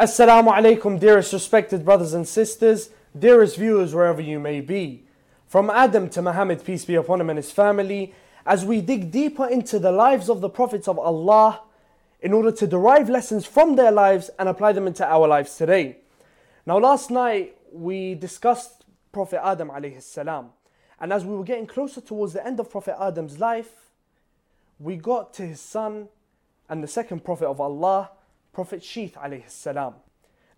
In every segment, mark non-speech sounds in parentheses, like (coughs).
Assalamu alaikum, dearest respected brothers and sisters, dearest viewers wherever you may be. From Adam to Muhammad, peace be upon him and his family, as we dig deeper into the lives of the prophets of Allah in order to derive lessons from their lives and apply them into our lives today. Now, last night we discussed Prophet Adam alayhi salam, and as we were getting closer towards the end of Prophet Adam's life, we got to his son and the second prophet of Allah, Prophet alayhi salam.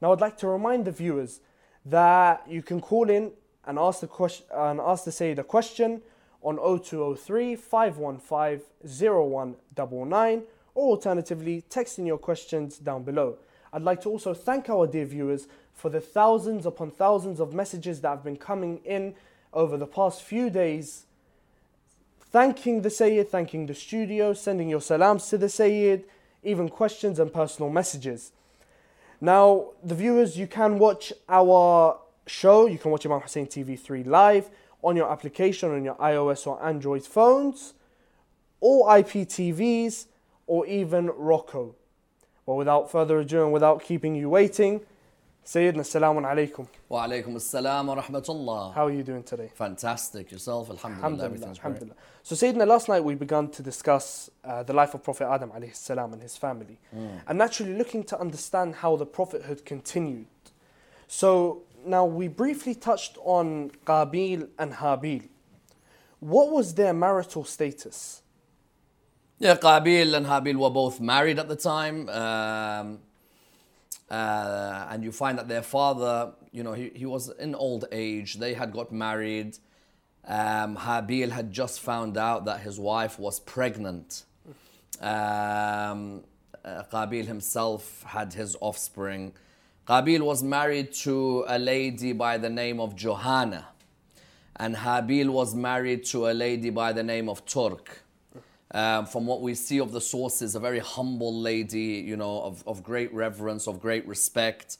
Now I'd like to remind the viewers that you can call in and ask the question and ask the Sayyid a question on 0203 515 0199 or alternatively texting your questions down below. I'd like to also thank our dear viewers for the thousands upon thousands of messages that have been coming in over the past few days thanking the Sayyid, thanking the studio, sending your salams to the Sayyid, even questions and personal messages. Now, the viewers, you can watch our show, you can watch Imam Hussein TV3 live on your application on your iOS or Android phones, or IPTVs, or even Roku. Well, without further ado and without keeping you waiting, Sayyidina, Assalamu alaikum. Wa alaikum assalam wa rahmatullah. How are you doing today? Fantastic. Yourself, alhamdulillah, Alhamdulillah, everything's great. So Sayyidina, last night we began to discuss uh, the life of Prophet Adam alayhi salam and his family. And naturally looking to understand how the prophethood continued. So now we briefly touched on Qabil and Habil. What was their marital status? Yeah, Qabil and Habil were both married at the time. Um, uh, and you find that their father, you know, he, he was in old age. They had got married. Um, Habil had just found out that his wife was pregnant. Um, uh, Qabil himself had his offspring. Qabil was married to a lady by the name of Johanna, and Habil was married to a lady by the name of Turk. Um, from what we see of the sources, a very humble lady, you know, of, of great reverence, of great respect.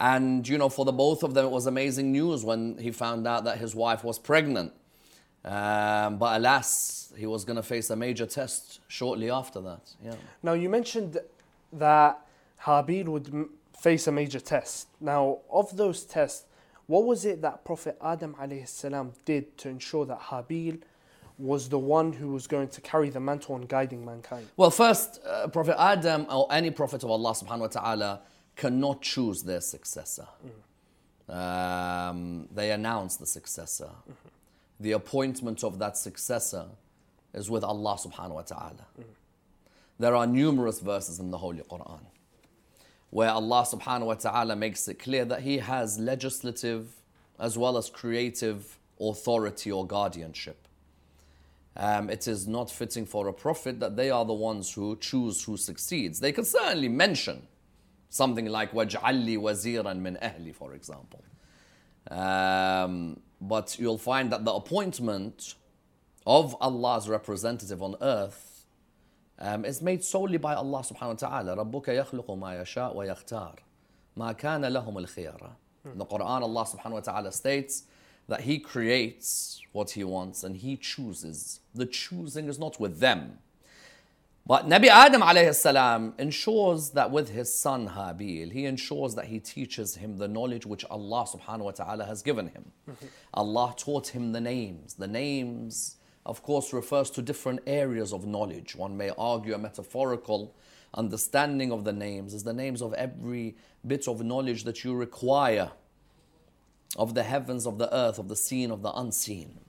And, you know, for the both of them, it was amazing news when he found out that his wife was pregnant. Um, but alas, he was going to face a major test shortly after that. Yeah. Now you mentioned that Habil would m- face a major test. Now, of those tests, what was it that Prophet Adam did to ensure that Habil was the one who was going to carry the mantle on guiding mankind? Well, first, uh, Prophet Adam or any prophet of Allah subhanahu wa ta'ala cannot choose their successor. Um, they announce the successor. The appointment of that successor is with Allah subhanahu wa ta'ala. There are numerous verses in the Holy Quran where Allah subhanahu wa ta'ala makes it clear that He has legislative as well as creative authority or guardianship. Um, it is not fitting for a prophet that they are the ones who choose who succeeds. They can certainly mention something like وَاجْعَلْ waziran min ahli, for example. Um, but you'll find that the appointment of Allah's representative on earth um, is made solely by Allah subhanahu wa ta'ala. رَبُّكَ يَخْلُقُ مَا يَشَاءُ وَيَخْتَارُ مَا كَانَ لَهُمُ الْخِيَرَةُ In the Quran, Allah subhanahu wa ta'ala states that He creates what He wants and He chooses. The choosing is not with them. But Nabi Adam salam ensures that with his son Habil, he ensures that he teaches him the knowledge which Allah subhanahu wa ta'ala has given him. Mhm. Allah taught him the names. The names, of course, refers to different areas of knowledge. One may argue a metaphorical understanding of the names is the names of every bit of knowledge that you require of the heavens, of the earth, of the seen, of the unseen.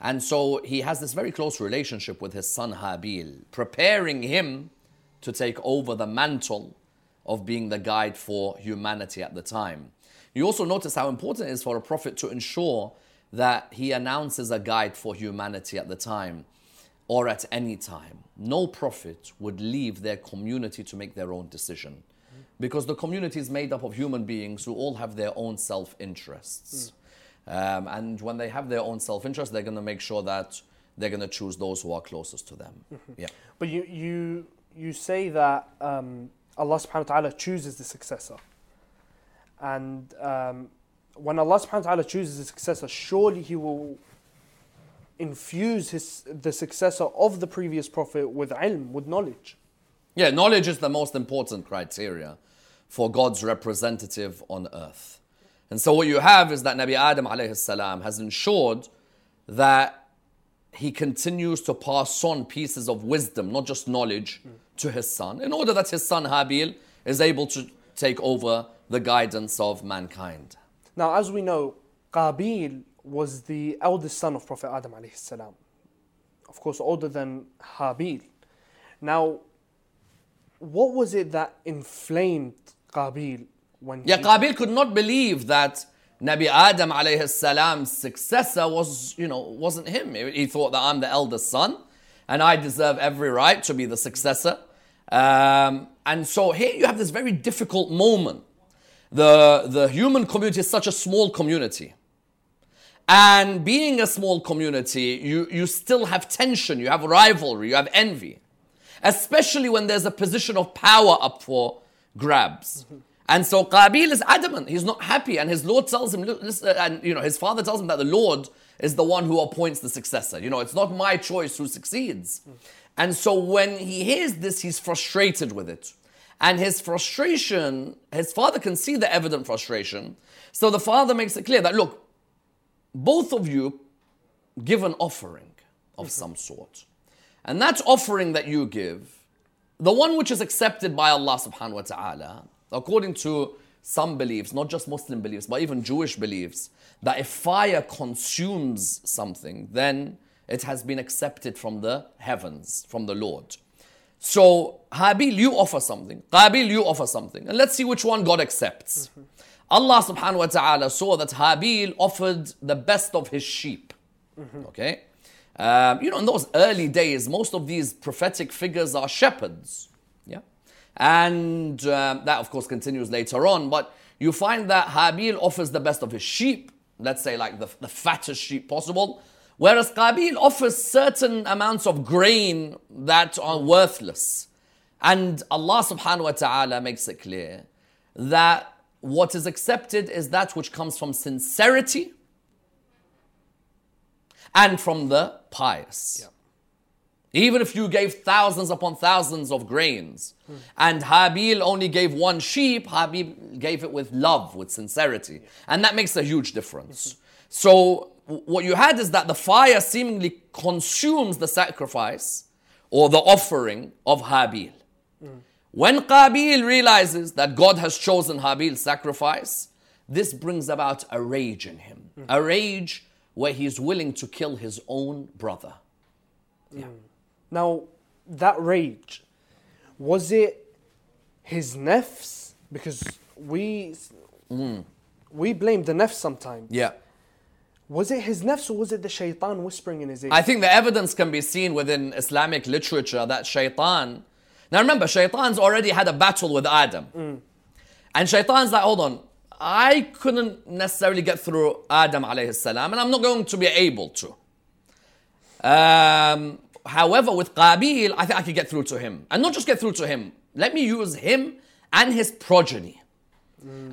And so he has this very close relationship with his son Habil, preparing him to take over the mantle of being the guide for humanity at the time. You also notice how important it is for a prophet to ensure that he announces a guide for humanity at the time or at any time. No prophet would leave their community to make their own decision because the community is made up of human beings who all have their own self interests. Um, and when they have their own self interest, they're going to make sure that they're going to choose those who are closest to them. Yeah. But you you you say that um, Allah subhanahu wa ta'ala chooses the successor. And um, when Allah subhanahu wa ta'ala chooses the successor, surely He will infuse his the successor of the previous prophet with ilm, with knowledge. Yeah, knowledge is the most important criteria for God's representative on earth. And so what you have is that Nabi Adam salam has ensured that he continues to pass on pieces of wisdom, not just knowledge, to his son, in order that his son Habil is able to take over the guidance of mankind. Now, as we know, Qabil was the eldest son of Prophet Adam salam. Of course, older than Habil. Now, what was it that inflamed Qabil when Yeah, he, Qabil could not believe that Nabi Adam alayhi salam's successor was, you know, wasn't him. He he thought that I'm the eldest son and I deserve every right to be the successor. Um, and so here you have this very difficult moment. The, the human community is such a small community. And being a small community, you, you still have tension, you have rivalry, you have envy. Especially when there's a position of power up for grabs. And so Qabil is adamant. He's not happy. And his Lord tells him, and you know, his father tells him that the Lord is the one who appoints the successor. You know, it's not my choice who succeeds. And so when he hears this, he's frustrated with it. And his frustration, his father can see the evident frustration. So the father makes it clear that, look, both of you give an offering of some sort. And that offering that you give, the one which is accepted by Allah subhanahu wa ta'ala, according to some beliefs, not just Muslim beliefs, but even Jewish beliefs, that if fire consumes something, then it has been accepted from the heavens, from the Lord. So, Habil, you offer something. Qabil, you offer something. And let's see which one God accepts. Mm-hmm. Allah subhanahu wa ta'ala saw that Habil offered the best of his sheep. Mm-hmm. Okay? Um, you know, in those early days, most of these prophetic figures are shepherds. Yeah? And um, that, of course, continues later on. But you find that Habil offers the best of his sheep, let's say, like the, the fattest sheep possible. Whereas Qabil offers certain amounts of grain that are worthless. And Allah subhanahu wa ta'ala makes it clear that what is accepted is that which comes from sincerity and from the pious. Even if you gave thousands upon thousands of grains, and Habil only gave one sheep, Habil gave it with love, with sincerity. And that makes a huge difference. Mm-hmm. So, w- what you had is that the fire seemingly consumes the sacrifice or the offering of Habil. Mm. When Qabil realizes that God has chosen Habil's sacrifice, this brings about a rage in him. Mm. A rage where he's willing to kill his own brother. Yeah. Now, that rage, was it his nafs? Because we mm. we blame the nafs sometimes. Yeah. Was it his nafs or was it the shaitan whispering in his ear? I think the evidence can be seen within Islamic literature that shaitan. Now remember, shaitan's already had a battle with Adam. Mm. And shaitan's like, hold on, I couldn't necessarily get through Adam alayhi salam, and I'm not going to be able to. Um, however, with Qabil, I think I could get through to him. And not just get through to him, let me use him and his progeny.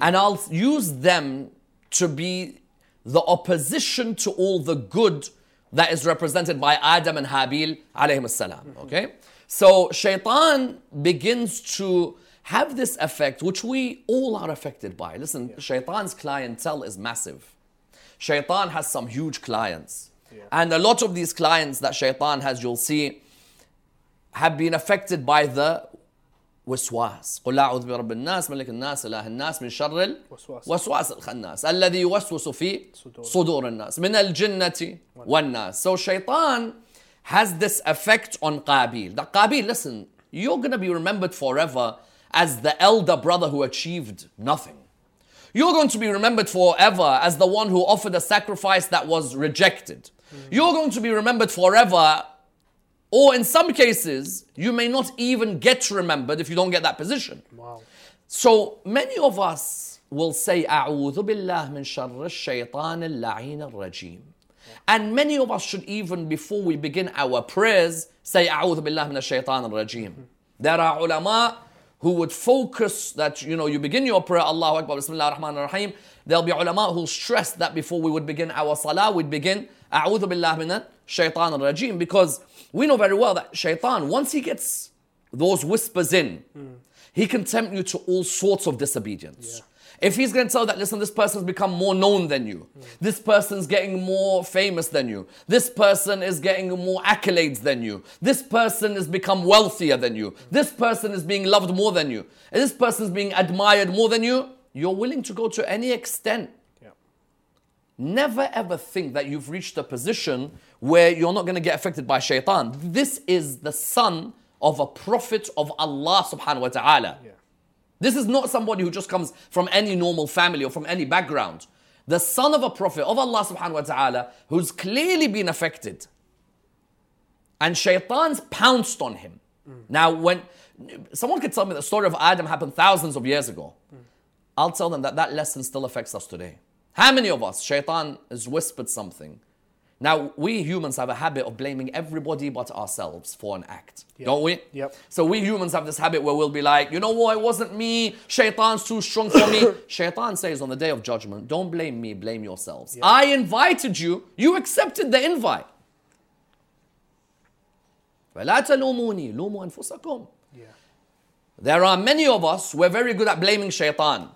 And I'll use them to be the opposition to all the good that is represented by Adam and Habil alayhim salam. Okay? So shaitan begins to have this effect, which we all are affected by. Listen, shaitan's clientele is massive. Shaitan has some huge clients. And a lot of these clients that shaitan has, you'll see, have been affected by the وسواس قل أعوذ برب الناس ملك الناس إله الناس من شر وسواس. الوسواس الخناس الذي يوسوس في صدور. صدور الناس من الجنة والناس So shaitan has this effect on Qabil. That Qabil, listen, you're going to be remembered forever as the elder brother who achieved nothing. You're going to be remembered forever as the one who offered a sacrifice that was rejected. Mm-hmm. You're going to be remembered forever, or in some cases, you may not even get remembered if you don't get that position. Wow. So many of us will say, A'udhu billah min sharr Shaytan al-la'in al-rajim. And many of us should even, before we begin our prayers, say, A'udhu billah min Shaytan al-rajim. Hmm. There are ulama who would focus that you know you begin your prayer Allahu Akbar Bismillah Rahman Rahim there'll be ulama who stress that before we would begin our salah we'd begin A'udhu billahi Minan Shaitan Rajim because we know very well that shaitan once he gets those whispers in mm. he can tempt you to all sorts of disobedience yeah. If he's going to tell that, listen, this person's become more known than you. This person's getting more famous than you. This person is getting more accolades than you. This person has become wealthier than you. This person is being loved more than you. And this person's being admired more than you. You're willing to go to any extent. Yeah. Never ever think that you've reached a position where you're not going to get affected by shaitan. This is the son of a prophet of Allah subhanahu wa ta'ala. Yeah. This is not somebody who just comes from any normal family or from any background. The son of a prophet of Allah subhanahu wa ta'ala who's clearly been affected. And shaitan's pounced on him. Now, when someone could tell me the story of Adam happened thousands of years ago, I'll tell them that that lesson still affects us today. How many of us, shaitan has whispered something? Now, we humans have a habit of blaming everybody but ourselves for an act, don't we? Yep. So we humans have this habit where we'll be like, you know what, it wasn't me, shaitan's too strong for me. (coughs) Shaitan says on the day of judgment, don't blame me, blame yourselves. I invited you, you accepted the invite. فلا تلوموني لوموا أنفسكم Yeah. there are many of us, we're very good at blaming shaitan.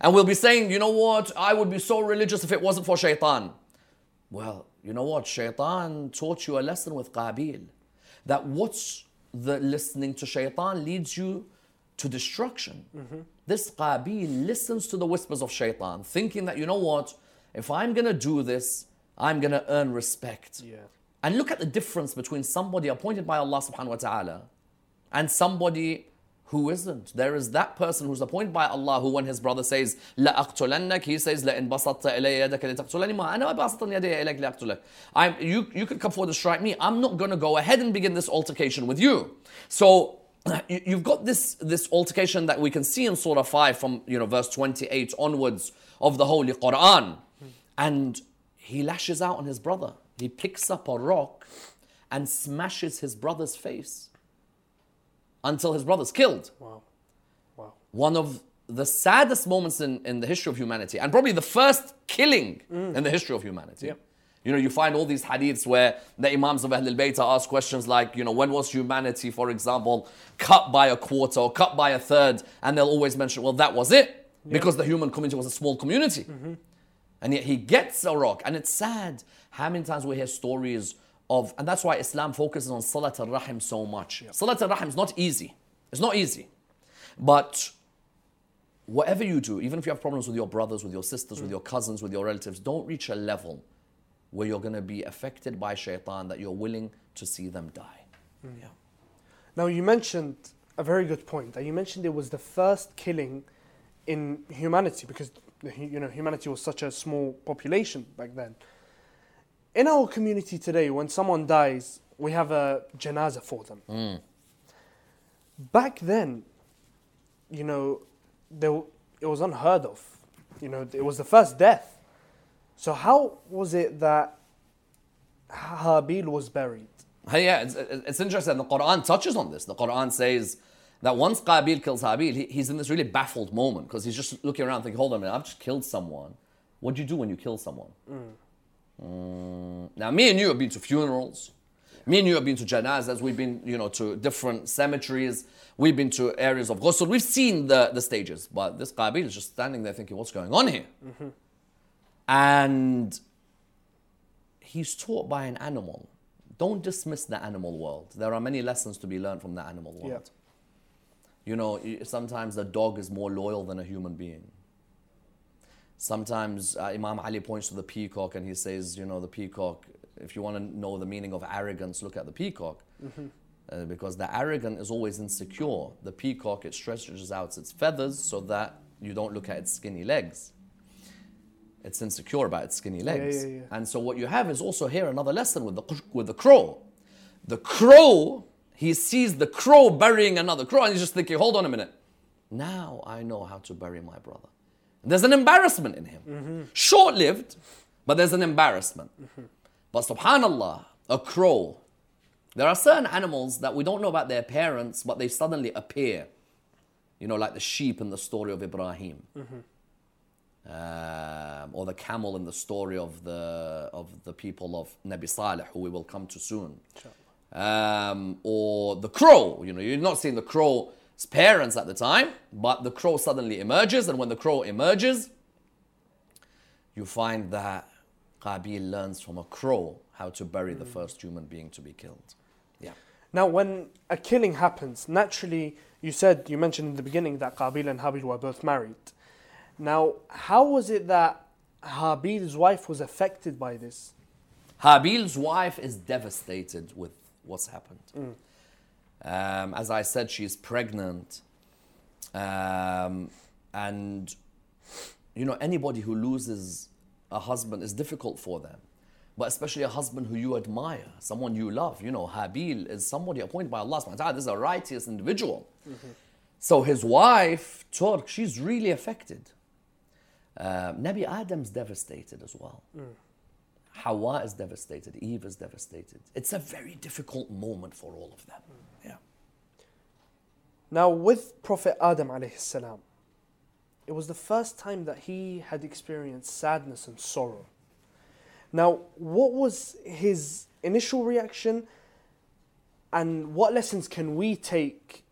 And we'll be saying, you know what, I would be so religious if it wasn't for shaitan. Well, you know what, shaitan taught you a lesson with Qabil. That what's the listening to shaitan leads you to destruction. Mm-hmm. This Qabil listens to the whispers of shaitan, thinking that, you know what, if I'm gonna do this, I'm gonna earn respect. Yeah. And look at the difference between somebody appointed by Allah subhanahu wa ta'ala and somebody who isn't. There is that person who's appointed by Allah who when his brother says, لَأَقْتُلَنَّكَ He says, لَإِن بَسَطْتَ إِلَيَّ يَدَكَ لِتَقْتُلَنِي مَا أَنَا بَاسِطٌ يَدَيَ إِلَيْكَ لِأَقْتُلَكَ I'm, you, you could come forward to strike me. I'm not going to go ahead and begin this altercation with you. So (clears throat) you- you've got this, this altercation that we can see in Surah 5 from you know, verse 28 onwards of the Holy Quran. And he lashes out on his brother. He picks up a rock and smashes his brother's face until his brother's killed. Wow. Wow. One of the saddest moments in, in the history of humanity, and probably the first killing mm. in the history of humanity. You know, you find all these hadiths where the Imams of Ahlul Bayt are asked questions like, you know, when was humanity, for example, cut by a quarter or cut by a third? And they'll always mention, well, that was it, because the human community was a small community. Mm-hmm. And yet he gets a rock. And it's sad how many times we hear stories of, and that's why Islam focuses on Salat al Rahim so much. Salat al Rahim is not easy. It's not easy. But whatever you do, even if you have problems with your brothers, with your sisters, with mm. your cousins, with your relatives, don't reach a level where you're going to be affected by shaitan that you're willing to see them die. Mm. Yeah. Now you mentioned a very good point. That you mentioned it was the first killing in humanity because you know humanity was such a small population back then. In our community today, when someone dies, we have a janaza for them. Back then, you know, there, it was unheard of. You know, it was the first death. So how was it that Habil was buried? Yeah, it's, it's interesting. The Quran touches on this. The Quran says that once Qabil kills Habil, he, he's in this really baffled moment because he's just looking around thinking, hold on a minute, I've just killed someone. What do you do when you kill someone? Mm. Mm. Now, me and you have been to funerals. Me and you have been to janazas. We've been, you know, to different cemeteries. We've been to areas of ghusl. We've seen the, the stages. But this Qabil is just standing there thinking, what's going on here? Mm-hmm. And he's taught by an animal. Don't dismiss the animal world. There are many lessons to be learned from the animal world. Yeah. You know, sometimes the dog is more loyal than a human being. Sometimes uh, Imam Ali points to the peacock and he says, you know, the peacock, if you want to know the meaning of arrogance, look at the peacock. Uh, because the arrogant is always insecure. The peacock, it stretches out its feathers so that you don't look at its skinny legs. It's insecure about its skinny legs. yeah, yeah. And so what you have is also here another lesson with the, with the crow. The crow, he sees the crow burying another crow and he's just thinking, hold on a minute. Now I know how to bury my brother. There's an embarrassment in him. Short lived, but there's an embarrassment. But subhanAllah, a crow, there are certain animals that we don't know about their parents, but they suddenly appear. You know, like the sheep in the story of Ibrahim. Um, or the camel in the story of the, of the people of Nabi Saleh, who we will come to soon. Um, or the crow, you know, you're not seeing the crow his parents at the time, but the crow suddenly emerges, and when the crow emerges, you find that Qabil learns from a crow how to bury the hmm. first human being to be killed. Yeah. Now, when a killing happens, naturally, you said, you mentioned in the beginning that Qabil and Habil were both married. Now, how was it that Habil's wife was affected by this? Habil's wife is devastated with what's happened. Hmm. Um, as I said, she's pregnant. Um, and, you know, anybody who loses a husband is difficult for them. But especially a husband who you admire, someone you love. You know, Habil is somebody appointed by Allah subhanahu wa ta'ala. This is a righteous individual. So his wife, Turk, she's really affected. Uh, Nabi Adam's devastated as well. Hawa is devastated. Eve is devastated. It's a very difficult moment for all of them. Yeah. Now, with Prophet Adam salam, it was the first time that he had experienced sadness and sorrow. Now, what was his initial reaction, and what lessons can we take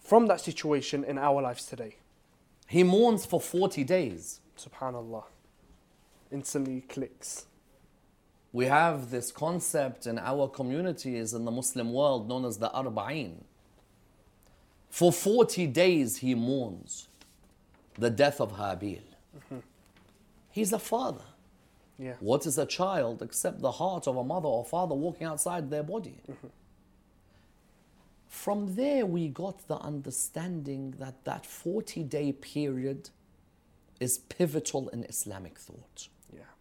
from that situation in our lives today? He mourns for 40 days. Subhanallah. Instantly clicks. We have this concept in our communities in the Muslim world known as the Arba'in. For 40 days he mourns the death of Habil. He's a father. Yeah. What is a child except the heart of a mother or father walking outside their body? From there, we got the understanding that that 40 day period is pivotal in Islamic thought. Yeah.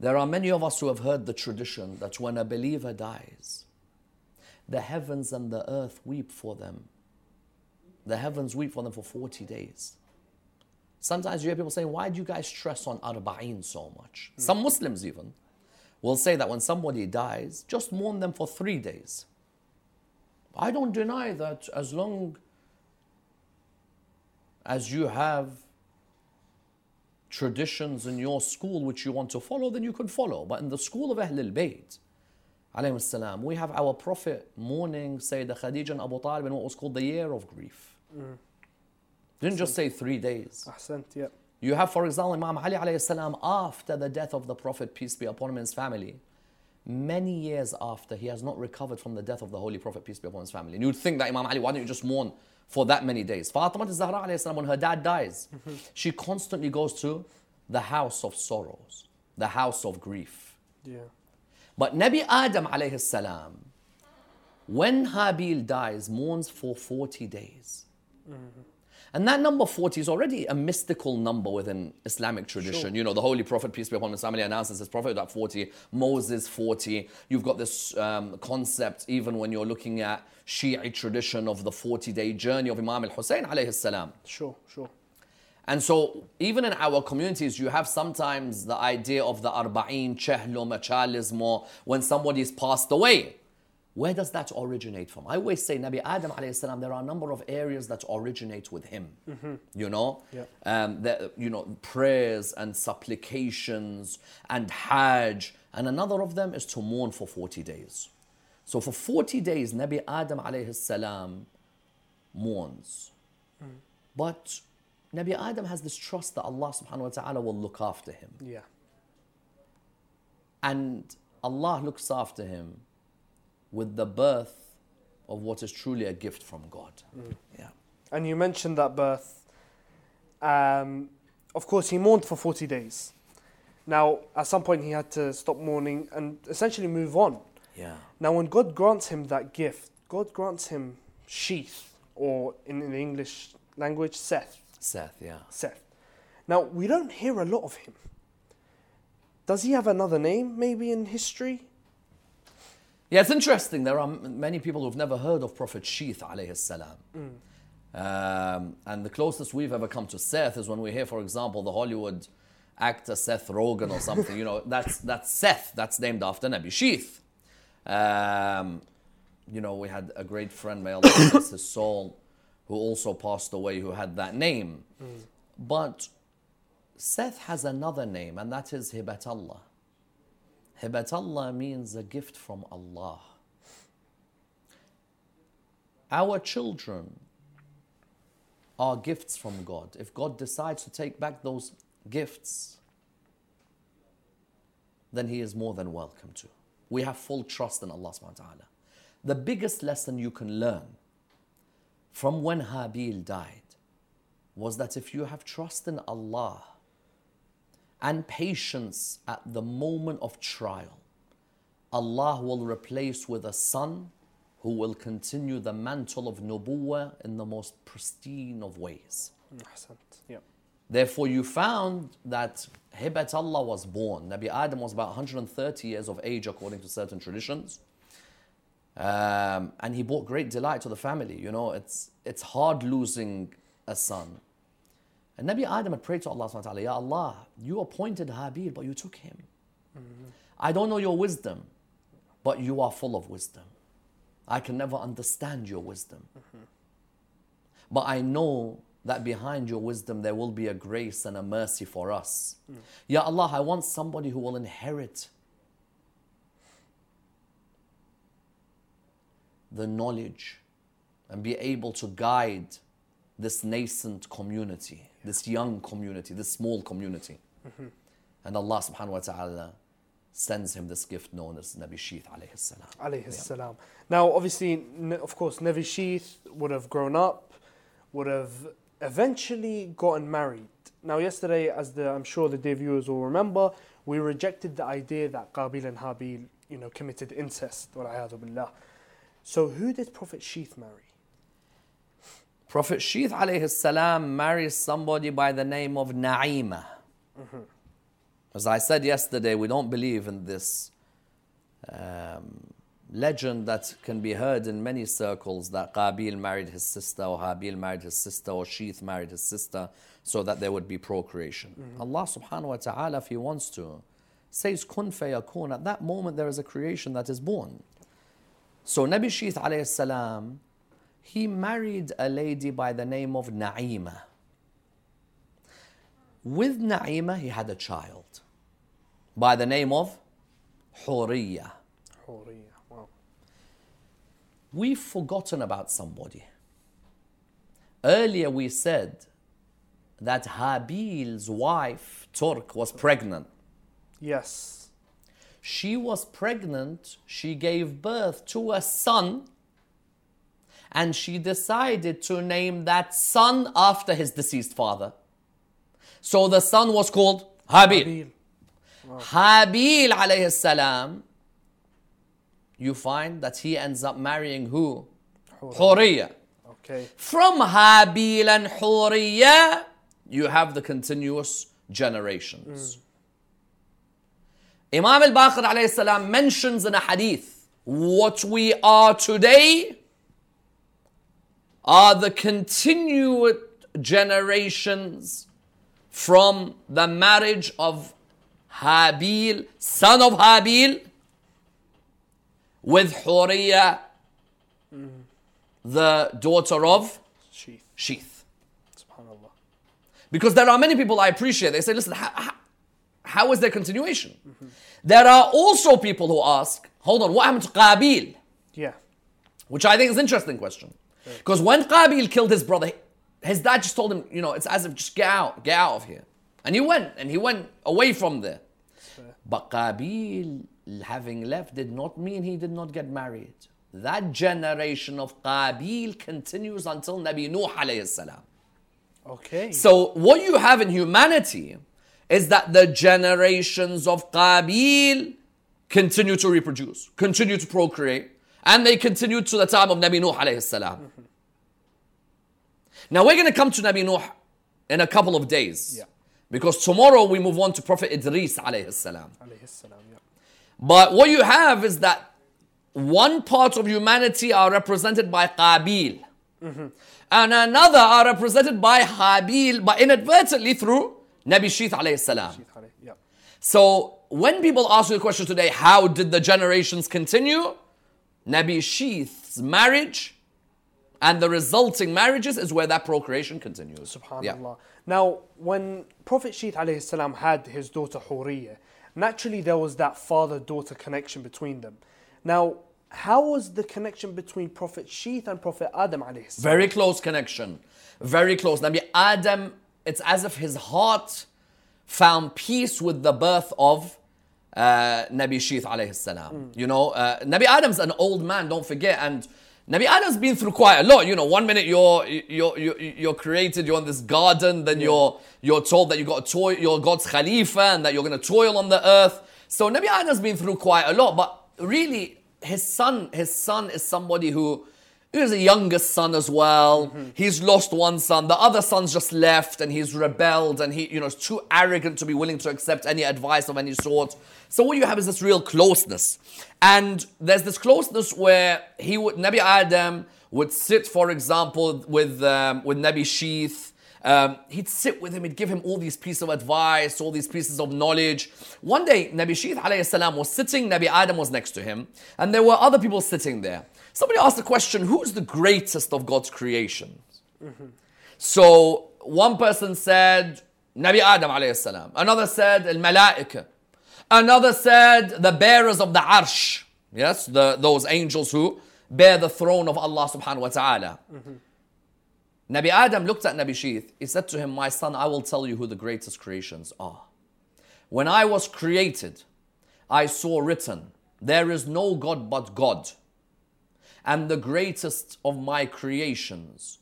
There are many of us who have heard the tradition that when a believer dies, the heavens and the earth weep for them. The heavens weep for them for 40 days. Sometimes you hear people saying, Why do you guys stress on Arba'in so much? Hmm. Some Muslims even will say that when somebody dies, just mourn them for three days. I don't deny that as long as you have traditions in your school which you want to follow, then you can follow. But in the school of Ahlul Bayt, we have our Prophet mourning Sayyidah Khadija and Abu Talib in what was called the year of grief. Didn't just say three days. Ahsant, yeah. You have, for example, Imam Ali alayhi salam, after the death of the Prophet, peace be upon him and his family, many years after, he has not recovered from the death of the Holy Prophet, peace be upon his family. And you'd think that Imam Ali, why don't you just mourn for that many days? Fatima Zahra alayhi salam, when her dad dies, mm-hmm. she constantly goes to the house of sorrows, the house of grief. Yeah. But Nabi Adam alayhi salam, when Habil dies, mourns for 40 days. And that number 40 is already a mystical number within Islamic tradition. You know, the Holy Prophet, peace be upon his family, announces his prophet at 40, Moses 40. You've got this um, concept, even when you're looking at Shi'i tradition of the 40 day journey of Imam al Hussein alayhi salam. Sure, sure. And so, even in our communities, you have sometimes the idea of the arba'in, chehlum, chalismo, when somebody's passed away. Where does that originate from? I always say, Nabi Adam alayhi salam, there are a number of areas that originate with him. You know, Yeah. um, the, you know, prayers and supplications and Hajj, and another of them is to mourn for 40 days. So for 40 days, Nabi Adam alayhi salam mourns. But Nabi Adam has this trust that Allah subhanahu wa ta'ala will look after him. Yeah. And Allah looks after him with the birth of what is truly a gift from God. Yeah. And you mentioned that birth. Um, of course, he mourned for 40 days. Now, at some point, he had to stop mourning and essentially move on. Yeah. Now, when God grants him that gift, God grants him Sheeth, or in, in the English language, Seth. Seth, yeah. Seth. Now, we don't hear a lot of him. Does he have another name, maybe in history? Yeah, it's interesting. There are many people who've never heard of Prophet Sheeth alayhi salam. Um, and the closest we've ever come to Seth is when we hear, for example, the Hollywood actor Seth Rogen or something. you know, (laughs) that's that's Seth. That's named after Nabi Sheeth. Um, you know, we had a great friend, may Allah (coughs) bless his soul, who also passed away, who had that name. But Seth has another name, and that is Hibatullah. Hibatullah means a gift from Allah. Our children are gifts from God. If God decides to take back those gifts, then He is more than welcome to. We have full trust in Allah subhanahu wa ta'ala. The biggest lesson you can learn from when Habil died was that if you have trust in Allah and patience at the moment of trial, Allah will replace with a son who will continue the mantle of nubuwwah in the most pristine of ways. Therefore, you found that Hibat Allah was born. Nabi Adam was about 130 years of age, according to certain traditions. Um, and he brought great delight to the family. You know, it's, it's hard losing a son. And Nabi Adam had prayed to Allah, subhanahu wa ta'ala, Ya Allah, you appointed Habil, but you took him. I don't know your wisdom, but you are full of wisdom. I can never understand your wisdom. But I know that behind your wisdom there will be a grace and a mercy for us. Ya Allah, I want somebody who will inherit the knowledge and be able to guide this nascent community, this young community, this small community. Mm-hmm. And Allah subhanahu wa ta'ala sends him this gift known as Nabi Sheeth alayhi salam. Alayhi salam. Now, obviously, of course, Nabi Sheeth would have grown up, would have eventually gotten married. Now, yesterday, as the I'm sure the day viewers will remember, we rejected the idea that Qabil and Habil, you know, committed incest. So, who did Prophet Sheeth marry? Prophet Sheeth alayhi salam marries somebody by the name of Naima. As I said yesterday, we don't believe in this um, legend that can be heard in many circles that Qabil married his sister, or Habil married his sister, or Sheeth married his sister, so that there would be procreation. Allah subhanahu wa ta'ala, if He wants to, says kun fayakun. At that moment, there is a creation that is born. So Nabi Sheeth alayhi salam, he married a lady by the name of Naima. With Naima, he had a child by the name of Huriya. Huriya. Wow. We've forgotten about somebody. Earlier, we said that Habil's wife, Turk, was pregnant. Yes. She was pregnant, she gave birth to a son, and she decided to name that son after his deceased father. So the son was called Habil. Habil. Habil alayhi salam, you find that he ends up marrying who? Huriya. Okay. From Habil and Huriya, you have the continuous generations. Mm. Imam al-Baqir alayhi salam mentions in a hadith, what we are today are the continued generations from the marriage of Habil, son of Habil, with Huriya, the daughter of Sheeth. Sheeth. Subhanallah. Because there are many people I appreciate, they say, listen, how, how, how is there continuation? Mm-hmm. There are also people who ask, hold on, what happened to Qabil? Yeah. Which I think is an interesting question. Because when Qabil killed his brother, his dad just told him, you know, it's as if just get out, get out of here. And he went, and he went away from there. But Qabil, having left, did not mean he did not get married. That generation of Qabil continues until Nabi Nuh alayhi salam. Okay. So what you have in humanity is that the generations of Qabil continue to reproduce, continue to procreate, and they continued to the time of Nabi Nuh alayhi salam. Now we're going to come to Nabi Nuh in a couple of days. Yeah. Because tomorrow we move on to Prophet Idris alayhi salam. Alayhi salam. Yeah. But what you have is that one part of humanity are represented by Qabil. Mm-hmm. And another are represented by Habil, but inadvertently through Nabi Sheeth alayhi salam. Yeah. So when people ask you the question today, how did the generations continue? Nabi Sheeth's marriage and the resulting marriages is where that procreation continues. Subhanallah. Yeah. Now, when Prophet Sheeth had his daughter Huriya, naturally there was that father-daughter connection between them. Now, how was the connection between Prophet Sheeth and Prophet Adam? Very close connection. Very close. Nabi Adam, it's as if his heart found peace with the birth of uh, Nabi Sheeth alayhi salam. You know, uh, Nabi Adam's an old man, don't forget, and Nabi Adam's been through quite a lot. You know, one minute you're you're you're, you're created, you're in this garden, then you're you're told that you got a toy, you're God's Khalifa, and that you're going to toil on the earth. So Nabi Adam's been through quite a lot, but really, his son, his son is somebody who is a youngest son as well. He's lost one son. The other son's just left and he's rebelled and he, you know, is too arrogant to be willing to accept any advice of any sort. So what you have is this real closeness. And there's this closeness where he would, Nabi Adam would sit, for example, with, um, with Nabi Sheeth. Um, he'd sit with him, he'd give him all these pieces of advice, all these pieces of knowledge. One day, Nabi salam was sitting, Nabi Adam was next to him, and there were other people sitting there. Somebody asked the question, who's the greatest of God's creations? So one person said, Nabi Adam alayhi salam. Another said, al malaika. Another said, the bearers of the arsh. Yes, the, those angels who bear the throne of Allah subhanahu wa ta'ala. Nabi Adam looked at Nabi Sheeth. He said to him, My son, I will tell you who the greatest creations are. When I was created, I saw written, There is no God but God. And the greatest of my creations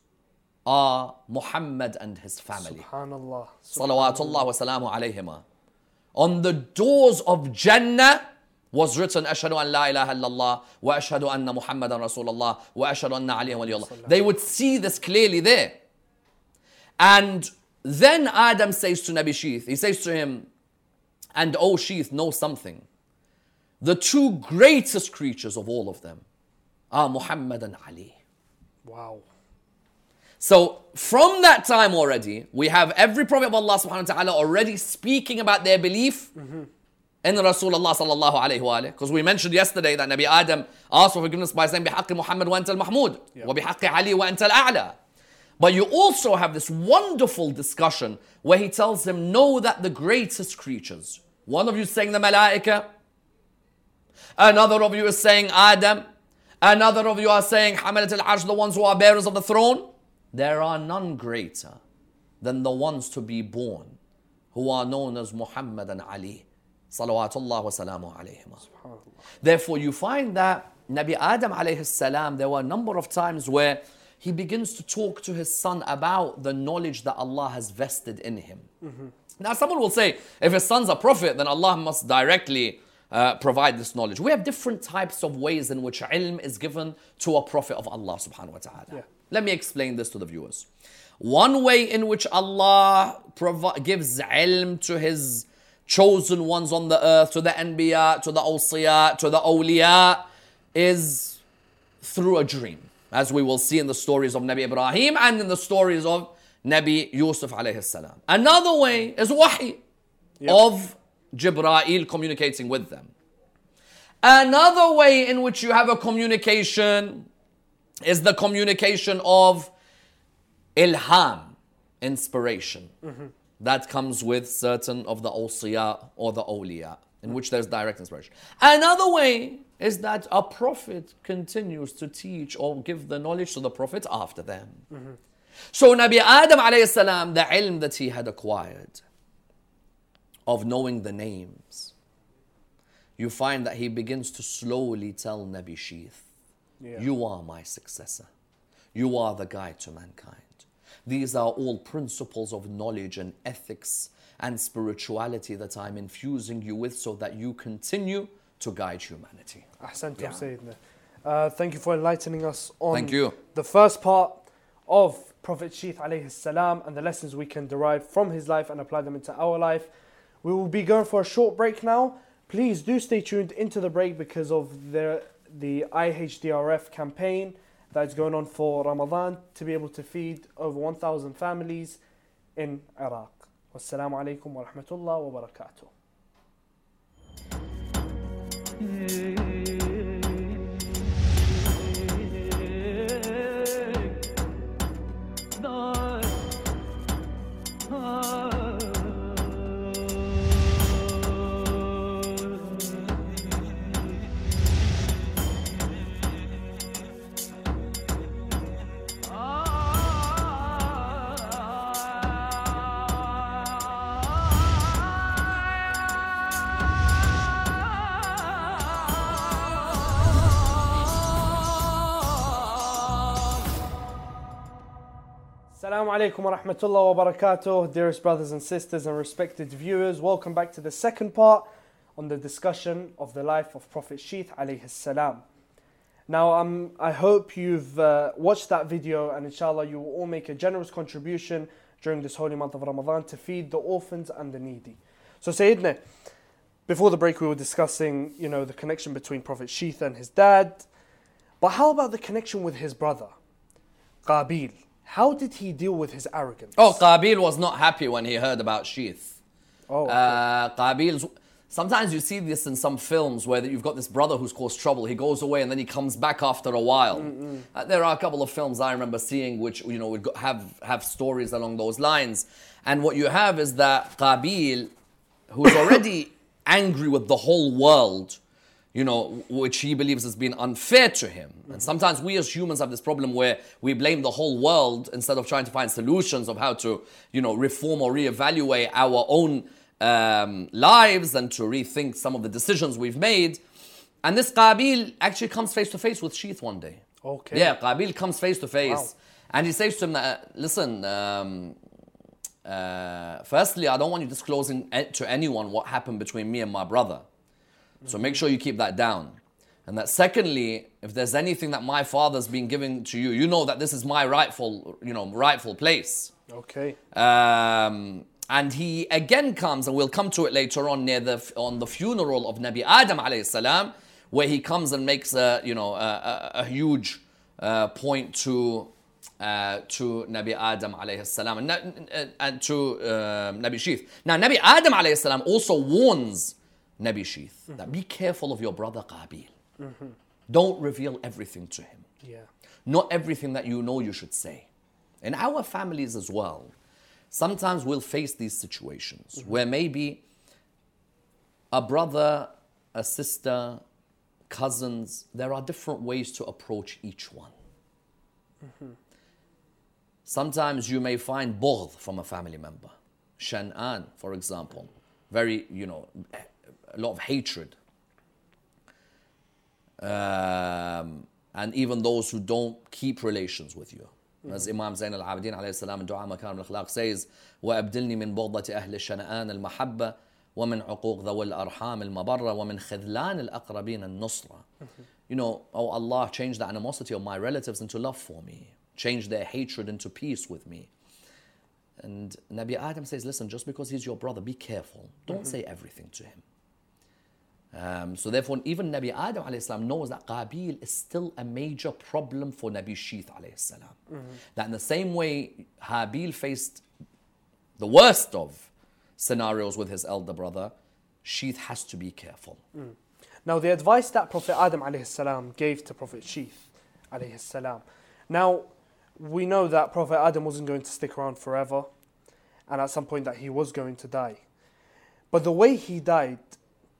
are Muhammad and his family. Subhanallah. Salawatullah wa salamu alayhima. On the doors of Jannah was written, Ashhadu an la ilaha illallah wa ashhadu anna Muhammadan Rasulullah wa ashhadu anna aliyan waliyullah. They would see this clearly there. And then Adam says to Nabi Sheeth, he says to him, and O Sheeth, know something. The two greatest creatures of all of them are Muhammad and Ali. Wow. So from that time already, we have every Prophet of Allah subhanahu wa ta'ala already speaking about their belief in Rasulullah sallallahu alayhi wa Because we mentioned yesterday that Nabi Adam asked for forgiveness by saying, بِحَقِّ Muhammad wa anta al-Mahmud, wa بِحَقِّ Ali wa anta al-A'la. But you also have this wonderful discussion where he tells them, know that the greatest creatures, one of you is saying the malaika, another of you is saying Adam, another of you are saying Hamalat al-Arsh, the ones who are bearers of the throne. There are none greater than the ones to be born who are known as Muhammad and Ali. Salawatullah wa salamu alayhima. Therefore, you find that Nabi Adam alayhi salam, there were a number of times where he begins to talk to his son about the knowledge that Allah has vested in him. Mm-hmm. Now, someone will say, if his son's a prophet, then Allah must directly uh, provide this knowledge. We have different types of ways in which ilm is given to a prophet of Allah subhanahu wa ta'ala. Yeah. Let me explain this to the viewers. One way in which Allah provi- gives ilm to His chosen ones on the earth, to the anbiya, to the awsiya, to the awliya, is through a dream. As we will see in the stories of Nabi Ibrahim and in the stories of Nabi Yusuf alayhi salam. Another way is wahi of Jibra'il communicating with them. Another way in which you have a communication is the communication of ilham, inspiration. Mm-hmm. That comes with certain of the awsiya or the awliya, in which there's direct inspiration. Another way is that a prophet continues to teach or give the knowledge to the prophet after them. Mm-hmm. So Nabi Adam alayhi salam, the ilm that he had acquired of knowing the names, you find that he begins to slowly tell Nabi Sheeth, Yeah. you are my successor. You are the guide to mankind. These are all principles of knowledge and ethics and spirituality that I'm infusing you with so that you continue to guide humanity. Ahsantum Yeah. Sayyidina. Uh, thank you for enlightening us on Thank you. the first part of Prophet alayhi salam and the lessons we can derive from his life and apply them into our life. We will be going for a short break now. Please do stay tuned into the break because of the the IHDRF campaign that is going on for Ramadan to be able to feed over 1,000 families in Iraq. Wassalamu alaikum wa rahmatullah wa barakatuh. Mm. Alaikum wa rahmatullah wa barakatuh, dearest brothers and sisters and respected viewers. Welcome back to the second part on the discussion of the life of Prophet Sheeth alayhi salam. Now, um, I hope you've uh, watched that video and inshallah you will all make a generous contribution during this holy month of Ramadan to feed the orphans and the needy. So, Sayyidina, before the break we were discussing, you know, the connection between Prophet Sheeth and his dad. But how about the connection with his brother, Qabil? How did he deal with his arrogance? Oh, Qabil was not happy when he heard about Sheeth. Oh, okay. Uh, Qabil's. Sometimes you see this in some films where you've got this brother who's caused trouble. He goes away and then he comes back after a while. Uh, there are a couple of films I remember seeing which you know would have have stories along those lines. And what you have is that Qabil, who's already (coughs) angry with the whole world, you know, which he believes has been unfair to him. And sometimes we as humans have this problem where we blame the whole world instead of trying to find solutions of how to, you know, reform or reevaluate our own um, lives and to rethink some of the decisions we've made. And this Qabil actually comes face to face with Sheeth one day. Okay. Yeah, Qabil comes face to face. And he says to him, that, listen, um, uh, firstly, I don't want you disclosing to anyone what happened between me and my brother. So make sure you keep that down. And that secondly, if there's anything that my father's been giving to you, you know that this is my rightful, you know, rightful place. okay. Um, and he again comes, and we'll come to it later on near the on the funeral of Nabi Adam alayhi salam, where he comes and makes a you know a, a, a huge uh, point to uh, to Nabi Adam alayhi salam and, and to um Nabi Sheeth. Now Nabi Adam alayhi salam also warns Nabi Sheeth that be careful of your brother Qabil. Don't reveal everything to him Yeah. not everything that you know you should say. In our families as well, sometimes we'll face these situations mm-hmm. where maybe a brother, a sister, cousins, there are different ways to approach each one. Mm-hmm. Sometimes you may find bughd from a family member. Shan'an, for example. Very, you know, a lot of hatred. Um, and even those who don't keep relations with you. As Imam Zain al-Abidin alayhi salam in Dua Makarim al-Akhlaq says, وَأَبْدِلْنِي مِنْ بُغْضَةِ أَهْلِ الشَّنَآنِ الْمَحَبَّةِ ومن عقوق ذوي الأرحام المبرة ومن خذلان الأقربين النصرة. You know, oh Allah, change the animosity of my relatives into love for me. Change their hatred into peace with me. And Nabi Adam says, listen, just because he's your brother, be careful. Don't say everything to him. Um, so therefore, even Nabi Adam alayhi salam knows that Qabil is still a major problem for Nabi Sheeth alayhi salam. That in the same way Habil faced the worst of scenarios with his elder brother, Sheeth has to be careful. Now, the advice that Prophet Adam alayhi salam gave to Prophet alayhi. Now, we know that Prophet Adam wasn't going to stick around forever, and at some point that he was going to die. But the way he died,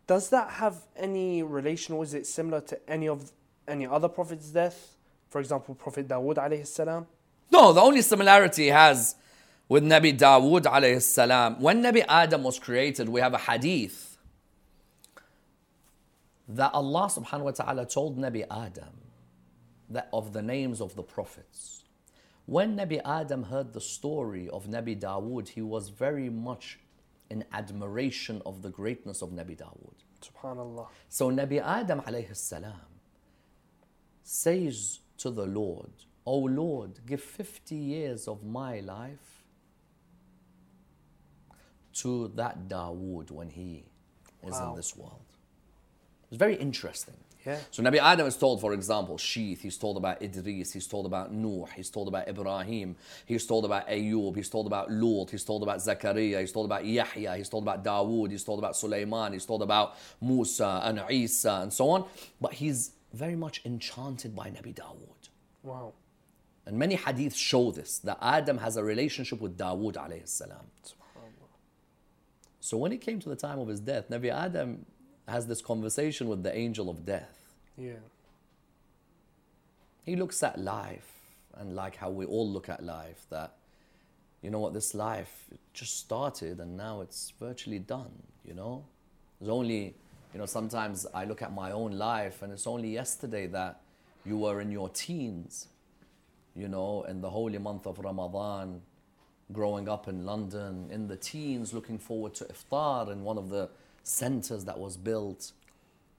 does that have any relation, or is it similar to any of any other prophet's death? For example, Prophet Dawood alayhi salam. No, the only similarity has with Nabi Dawood alayhi salam, when Nabi Adam was created, we have a hadith that Allah subhanahu wa ta'ala told Nabi Adam that of the names of the prophets. When Nabi Adam heard the story of Nabi Dawood, he was very much in admiration of the greatness of Nabi Dawood. Subhanallah. So Nabi Adam alayhi salam says to the Lord, O Lord, give 50 years of my life to that Dawood when he is Wow. in this world. It's very interesting. Yeah. So Nabi Adam is told, for example, Sheeth, he's told about Idris, he's told about Nuh, he's told about Ibrahim, he's told about Ayub, he's told about Lut, he's told about Zachariah, he's told about Yahya, he's told about Dawood, he's told about Sulaiman, he's told about Musa and Isa and so on. But he's very much enchanted by Nabi Dawood. Wow. And many hadiths show this, that Adam has a relationship with Dawood alayhi salam. So when it came to the time of his death, Nabi Adam has this conversation with the angel of death. Yeah. He looks at life and like how we all look at life that you know what this life just started and now it's virtually done you know there's only you know sometimes i look at my own life and it's only yesterday that you were in your teens you know in the holy month of ramadan growing up in London in the teens, looking forward to iftar in one of the centers that was built.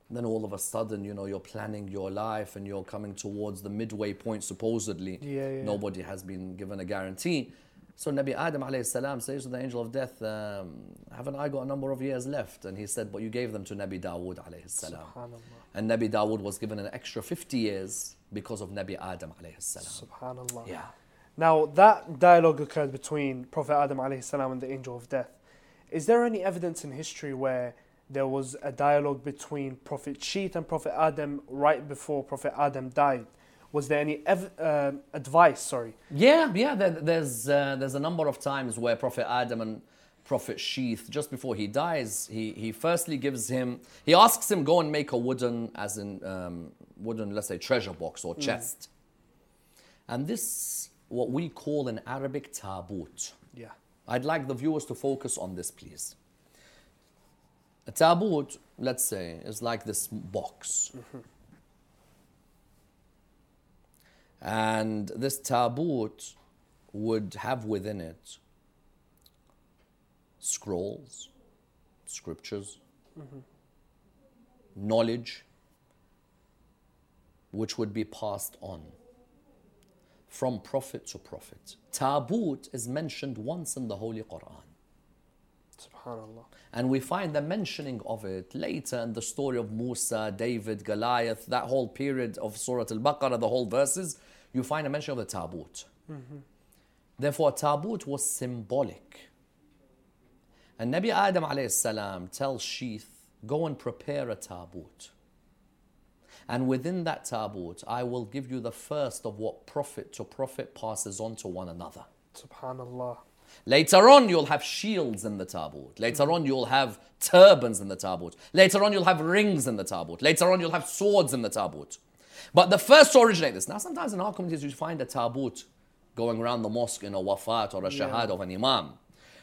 Then all of a sudden, you know, you're planning your life and you're coming towards the midway point, supposedly. Yeah, yeah. Nobody has been given a guarantee. So Nabi Adam alayhi salam says to the angel of death, um, haven't I got a number of years left? And he said, but you gave them to Nabi Dawood alayhi salam. And Nabi Dawood was given an extra 50 years because of Nabi Adam alayhi salam. Subhanallah. Yeah. Now that dialogue occurred between Prophet Adam alayhi salam and the angel of death. Is there any evidence in history where there was a dialogue between Prophet Sheeth and Prophet Adam right before Prophet Adam died? Was there any ev- uh, advice? Sorry. Yeah, yeah. There, there's uh, there's a number of times where Prophet Adam and Prophet Sheeth, just before he dies, he he firstly gives him, he asks him go and make a wooden, as in um, wooden, let's say treasure box or chest, and this what we call in Arabic tabut. I'd like the viewers to focus on this, please. A tabut, let's say, is like this box. And this tabut would have within it scrolls, scriptures, knowledge, which would be passed on from prophet to prophet. Tabut is mentioned once in the Holy Quran. Subhanallah. And we find the mentioning of it later in the story of Musa, David, Goliath, that whole period of Surah Al Baqarah, the whole verses, you find a mention of the tabut. Mm-hmm. Therefore, tabut was symbolic. And Nabi Adam salam tells Sheeth, go and prepare a tabut. And within that tabut, I will give you the first of what prophet to prophet passes on to one another. Subhanallah. Later on, you'll have shields in the tabut. Later on, you'll have turbans in the tabut. Later on, you'll have rings in the tabut. Later on, you'll have swords in the tabut. But the first to originate this, now sometimes in our communities, you find a tabut going around the mosque in a wafat or a shahad of an imam.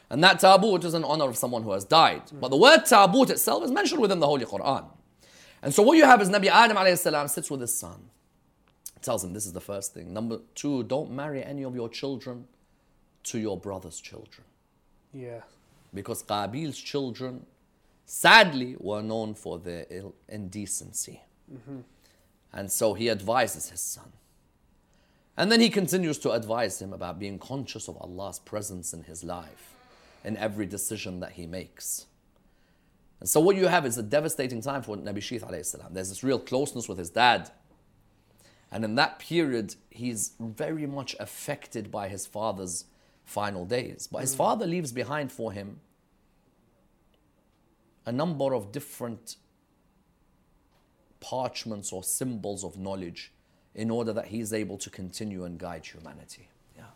And that tabut is in honor of someone who has died. But the word tabut itself is mentioned within the Holy Quran. And so what you have is Nabi Adam alayhi salam sits with his son. Tells him this is the first thing. Number two, don't marry any of your children to your brother's children. Yeah. Because Qabil's children, sadly, were known for their ill indecency. Mm-hmm. And so he advises his son. And then he continues to advise him about being conscious of Allah's presence in his life, in every decision that he makes. And so what you have is a devastating time for Nabi alayhi salam. There's this real closeness with his dad. And in that period, he's very much affected by his father's final days. But his mm. father leaves behind for him a number of different parchments or symbols of knowledge in order that he's able to continue and guide humanity. Yeah.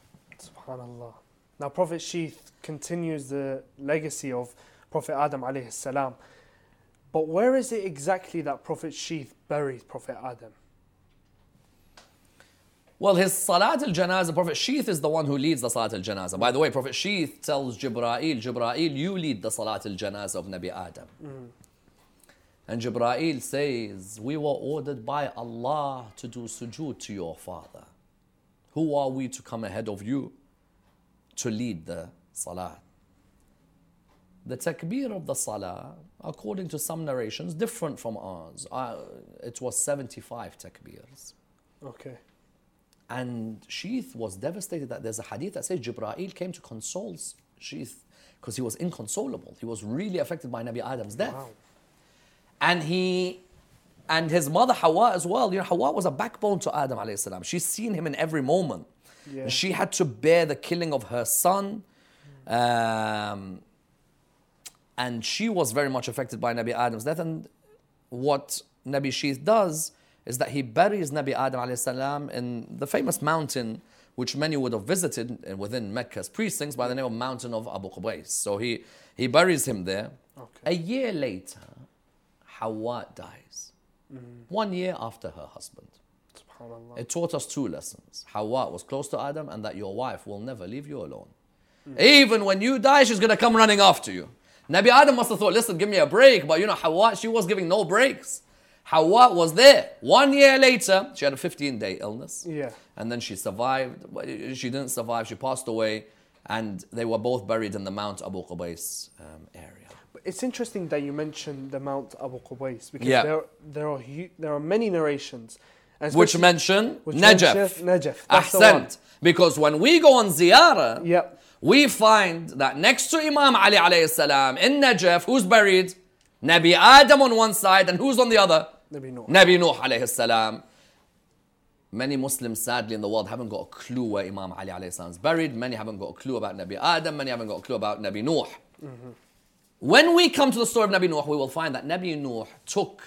Subhanallah. Now, Prophet Sheeth continues the legacy of Prophet Adam alayhi salam. But where is it exactly that Prophet Sheeth buried Prophet Adam? Well, his Salat al Janazah, Prophet Sheeth is the one who leads the Salat al Janazah. By the way, Prophet Sheeth tells Jibra'il, Jibra'il, you lead the Salat al Janazah of Nabi Adam. Mm. And Jibra'il says, We were ordered by Allah to do sujood to your father. Who are we to come ahead of you to lead the Salat? The takbir of the Salah, according to some narrations, different from ours. Uh, it was 75 takbirs. Okay. And Sheeth was devastated that there's a hadith that says Jibra'il came to console Sheeth because he was inconsolable. He was really affected by Nabi Adam's death. Wow. And he and his mother Hawa as well. You know, Hawa was a backbone to Adam alayhi salam. She's seen him in every moment. Yeah. She had to bear the killing of her son. Um, and she was very much affected by Nabi Adam's death. And what Nabi Sheeth does is that he buries Nabi Adam salam in the famous mountain which many would have visited within Mecca's precincts by the name of Mountain of Abu Qubais. So he, he buries him there. Okay. A year later, Hawa dies. Mm-hmm. One year after her husband. Subhanallah. It taught us two lessons. Hawa was close to Adam and that your wife will never leave you alone. Mm. Even when you die, she's going to come running after you. Nabi Adam must have thought, listen, give me a break. But you know, Hawa, she was giving no breaks. Hawa was there. One year later, she had a 15 day illness. Yeah. And then she survived. She didn't survive. She passed away. and they were both buried in the Mount Abu Qubais um, area. It's interesting that you mentioned the Mount Abu Qubais because Yeah. there, there, are, there are many narrations. Which mention which Najaf. mention Najaf. That's. Ahsant. Because when we go on ziyarah, Yep. We find that next to Imam Ali alayhi salam in Najaf, who's buried? Nabi Adam on one side, and who's on the other? Nabi Nuh. Nabi Nuh alayhi salam. Many Muslims, sadly, in the world haven't got a clue where Imam Ali alayhi salam is buried. Many haven't got a clue about Nabi Adam. Many haven't got a clue about Nabi Nuh. Mm-hmm. When we come to the story of Nabi Nuh, we will find that Nabi Nuh took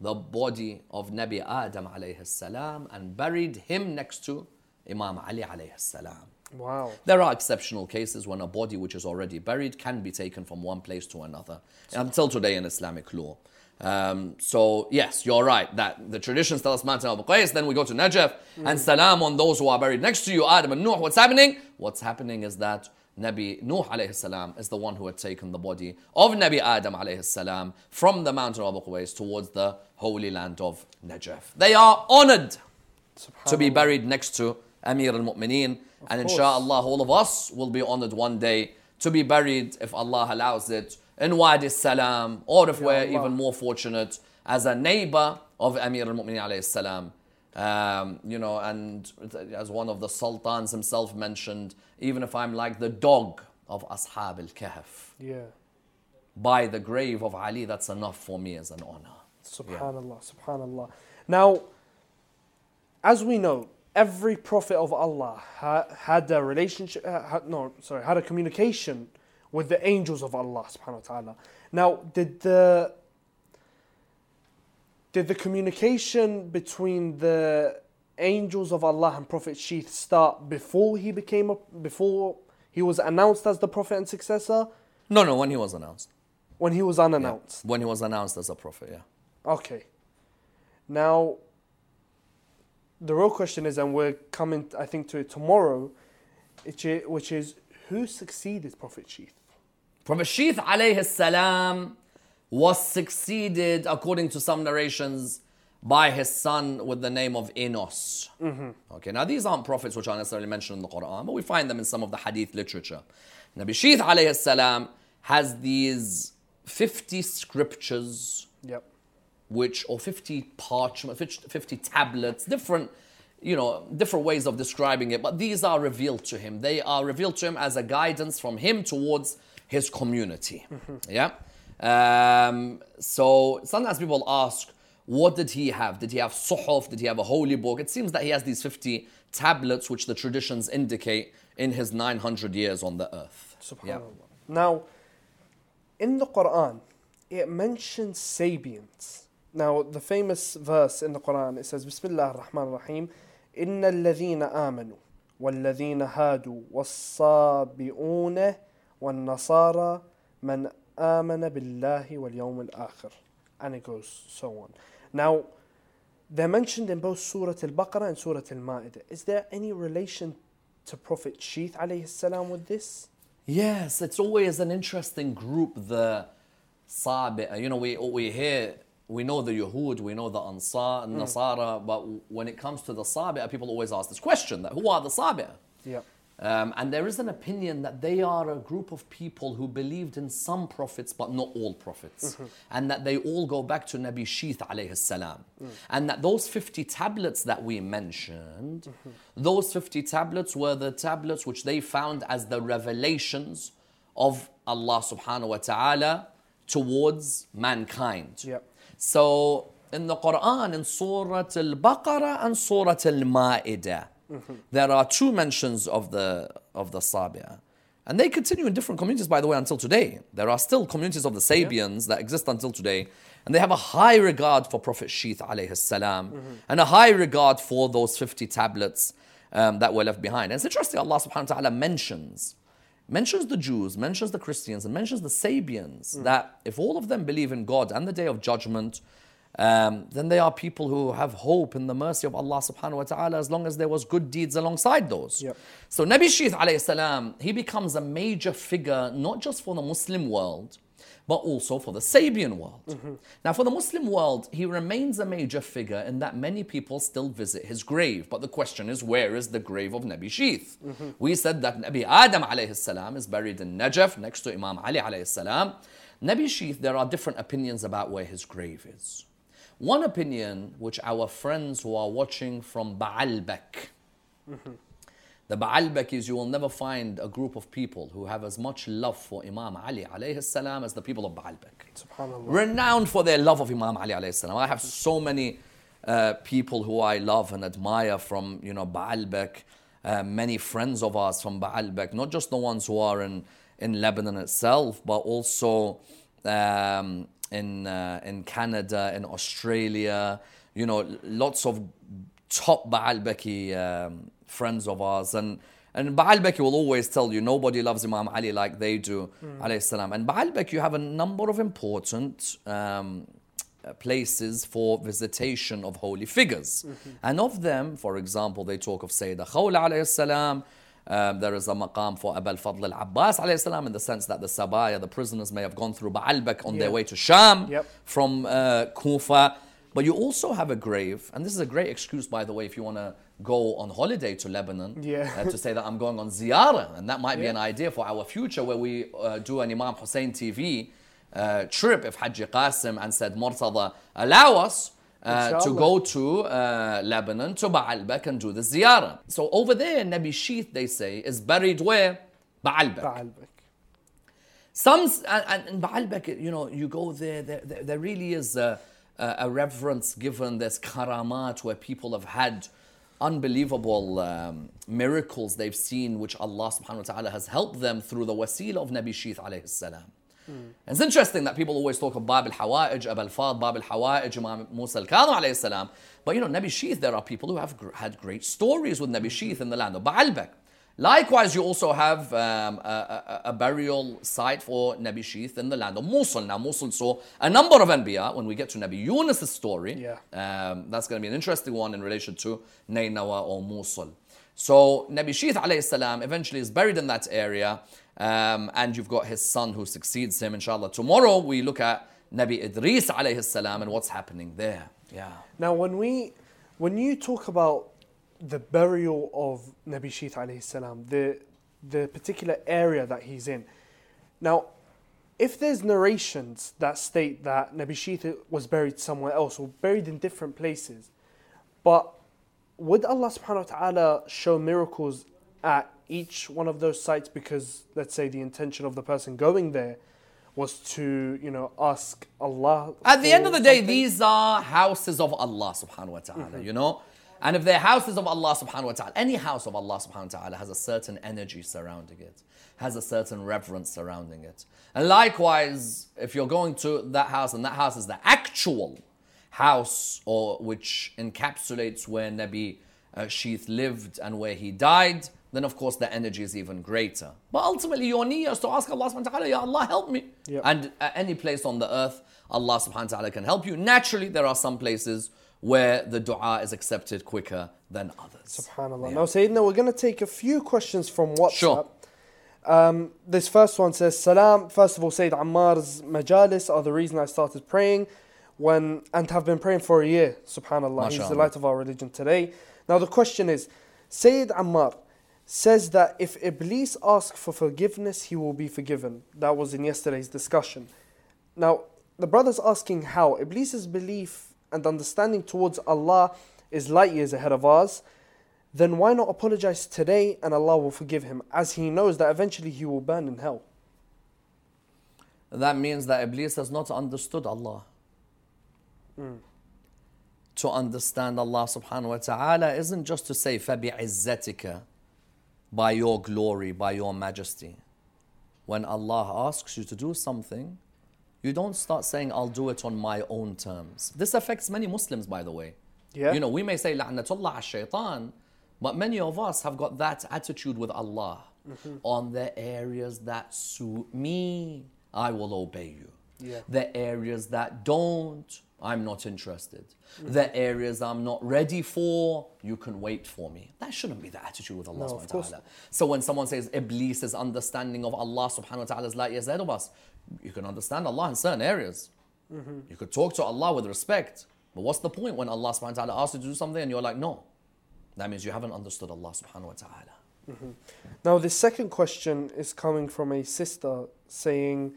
the body of Nabi Adam alayhi salam and buried him next to Imam Ali alayhi salam. Wow. There are exceptional cases when a body which is already buried can be taken from one place to another. Until today in Islamic law. Um, so yes, you're right that the traditions tell us Mountain Abu Qais, then we go to Najaf and salam on those who are buried next to you, Adam and Nuh. What's happening? What's happening is that Nabi Nuh alayhi salam is the one who had taken the body of Nabi Adam alayhi salam from the mountain of Abu Qais towards the holy land of Najaf. They are honored to be buried next to Amir al-Mu'mineen. And course. inshallah, all of us will be honored one day to be buried, if Allah allows it, in Wadi Salam, or if we're Allah. even more fortunate, as a neighbor of Amir al-Mu'mineen alayhi salam. Um, you know, and as one of the sultans himself mentioned, even if I'm like the dog of Ashab al-Kahf, Yeah. by the grave of Ali, that's enough for me as an honor. Subhanallah, subhanallah. Now, as we know, every prophet of Allah ha- had a relationship, uh, had, no, sorry, had a communication with the angels of Allah subhanahu wa ta'ala. Now, did the did the communication between the angels of Allah and Prophet Sheeth start before he became a, before he was announced as the prophet and successor? No, no, when he was announced. When he was unannounced. When he was announced as a prophet, yeah. Okay. Now, the real question is, and we're coming, I think, to it tomorrow, which is who succeeded Prophet Sheeth? Prophet Sheeth alayhi salam was succeeded, according to some narrations, by his son with the name of Enos. Mm-hmm. Okay, now these aren't prophets which are necessarily mentioned in the Quran, but we find them in some of the hadith literature. Nabi Sheeth alayhi salam has these 50 scriptures Yep. Which or 50 parchment 50 50 tablets different you know different ways of describing it but these are revealed to him. They are revealed to him as a guidance from him towards his community. Yeah? Um, so sometimes people ask what did he have? Did he have suhuf? Did he have a holy book? It seems that he has these 50 tablets which the traditions indicate in his 900 years on the earth. Yeah. Subhanallah. Now, in the Quran, it mentions Sabians. Now, the famous verse in the Quran, it says, Bismillah ar-Rahman ar-Rahim, إِنَّ الَّذِينَ آمَنُوا وَالَّذِينَ هَادُوا وَالصَّابِئُونَ وَالنَّصَارَى مَنْ آمَنَ بِاللَّهِ وَالْيَوْمِ الْآخِرِ And it goes so on. Now, they're mentioned in both Surah Al-Baqarah and Surah Al-Ma'idah. Is there any relation to Prophet Sheeth alayhi salam with this? Yes, it's always an interesting group, the Sabi'ah. You know, we, we hear we know the Yahud, we know the Ansar, and Nasara, but when it comes to the Sabi, people always ask this question, that who are the Sabi? Yeah. Um, and there is an opinion that they are a group of people who believed in some prophets but not all prophets. Mm-hmm. And that they all go back to Nabi Sheeth alayhi salam. Mm. And that those 50 tablets that we mentioned, mm-hmm. those 50 tablets were the tablets which they found as the revelations of Allah subhanahu wa ta'ala towards mankind. Yep. So in the Quran, in Surah Al Baqarah and Surah Al Ma'idah, there are two mentions of the of the Sabi'a. And they continue in different communities, by the way, until today. There are still communities of the Sabians that exist until today. And they have a high regard for Prophet Sheeth alayhi salam, and a high regard for those 50 tablets um, that were left behind. And it's interesting, Allah subhanahu wa ta'ala mentions mentions the Jews, mentions the Christians, and mentions the Sabians that if all of them believe in God and the day of judgment, um, then they are people who have hope in the mercy of Allah subhanahu wa ta'ala as long as there was good deeds alongside those. Yep. So Nabi Sheeth alayhi salam, he becomes a major figure not just for the Muslim world, but also for the Sabian world. Now, for the Muslim world, he remains a major figure in that many people still visit his grave. But the question is, where is the grave of Nabi Sheeth? We said that Nabi Adam alayhi is buried in Najaf next to Imam Ali alayhi. Nabi Sheeth, there are different opinions about where his grave is. One opinion, which our friends who are watching from Baalbek, the Baalbekis, you will never find a group of people who have as much love for Imam Ali alayhi salam as the people of Baalbek. Renowned for their love of Imam Ali alayhi salam. I have so many uh, people who I love and admire from, you know, Baalbek, uh, many friends of ours from Baalbek, not just the ones who are in, in Lebanon itself, but also um, in, uh, in Canada, in Australia, you know, lots of top Baalbeki um, friends of ours. And, and Baalbeki will always tell you nobody loves Imam Ali like they do, alayhi salam. And Baalbek, you have a number of important um, places for visitation of holy figures. And of them, for example, they talk of Sayyidah Khawla alayhi salam. Um, there is a maqam for Abul Fadl al-Abbas alayhi salam in the sense that the Sabaya, the prisoners may have gone through Baalbek on their way to Sham Yep. from uh, Kufa. But you also have a grave, and this is a great excuse, by the way, if you want to go on holiday to Lebanon, Yeah. uh, to say that I'm going on ziyarah, and that might be an idea for our future where we uh, do an Imam Hussein TV uh, trip if Haji Qasim and said Murtada allow us uh, to go to uh, Lebanon, to Baalbek and do the ziyarah. So over there, Nabi Sheeth, they say, is buried where? Baalbek. Baalbek. Some and, and in Baalbek, you know, you go there. There, there, there really is a, a, a reverence given. There's karamat where people have had unbelievable um, miracles they've seen, which Allah Subhanahu wa Taala has helped them through the wasila of Nabi Sheeth alayhi salam. And It's interesting that people always talk of Bab al Hawa'ij, Abul Fadl, Bab al Hawa'ij, Imam Musa al Kadhim alayhi salam. But you know, Nabi Sheeth, there are people who have gr- had great stories with Nabi Sheeth in the land of Baalbek. Likewise, you also have um, a, a- a burial site for Nabi Sheeth in the land of Mosul. Now, Mosul saw a number of Anbiya. When we get to Nabi Yunus' story, Yeah. um, that's going to be an interesting one in relation to Nainawa or Mosul. So, Nabi Sheeth alayhi salam eventually is buried in that area, um, and you've got his son who succeeds him, inshallah. Tomorrow, we look at Nabi Idris alayhi salam and what's happening there. Yeah. Now, when we, when you talk about the burial of Nabi Sheeth alayhi salam, the the particular area that he's in. Now, if there's narrations that state that Nabi Sheeth was buried somewhere else or buried in different places, but would Allah subhanahu wa ta'ala show miracles at each one of those sites because let's say the intention of the person going there was to, you know, ask Allah At the end of the day, something? these are houses of Allah subhanahu wa ta'ala, mm-hmm. you know? And if they're houses of Allah subhanahu wa ta'ala, any house of Allah subhanahu wa ta'ala has a certain energy surrounding it, has a certain reverence surrounding it. And likewise, if you're going to that house and that house is the actual house or which encapsulates where Nabi uh, Sheeth lived and where he died, then of course the energy is even greater. But ultimately, your niyyah is to ask Allah subhanahu wa ta'ala, Ya Allah, help me. Yep. And at any place on the earth, Allah subhanahu wa ta'ala can help you. Naturally, there are some places where the dua is accepted quicker than others. Subhanallah. Now, Sayyidina, we're going to take a few questions from WhatsApp. Sure. Um, this first one says, Salam. First of all, Sayyid Ammar's majalis are the reason I started praying when and have been praying for a year. Subhanallah. He's the light of our religion today. Now, the question is Sayyid Ammar says that if Iblis asks for forgiveness, he will be forgiven. That was in yesterday's discussion. Now, the brother's asking how. Iblis's belief and understanding towards Allah is light years ahead of ours. Then why not apologize today and Allah will forgive him, as he knows that eventually he will burn in hell? That means that Iblis has not understood Allah. To understand Allah subhanahu wa ta'ala isn't just to say, فَبِعِزَّتِكَ By your glory, by your majesty. When Allah asks you to do something, you don't start saying, I'll do it on my own terms. This affects many Muslims, by the way. Yeah. You know, we may say, La'natullah al-shaytan, but many of us have got that attitude with Allah. On the areas that suit me, I will obey you. Yeah. The areas that don't, I'm not interested. The areas I'm not ready for, you can wait for me. That shouldn't be the attitude with Allah No, subhanahu wa ta'ala. So when someone says Iblis's understanding of Allah subhanahu wa ta'ala is like yes, of us, you can understand Allah in certain areas. You could talk to Allah with respect. But what's the point when Allah subhanahu wa ta'ala asks you to do something and you're like, no? That means you haven't understood Allah subhanahu wa ta'ala. Now, the second question is coming from a sister saying,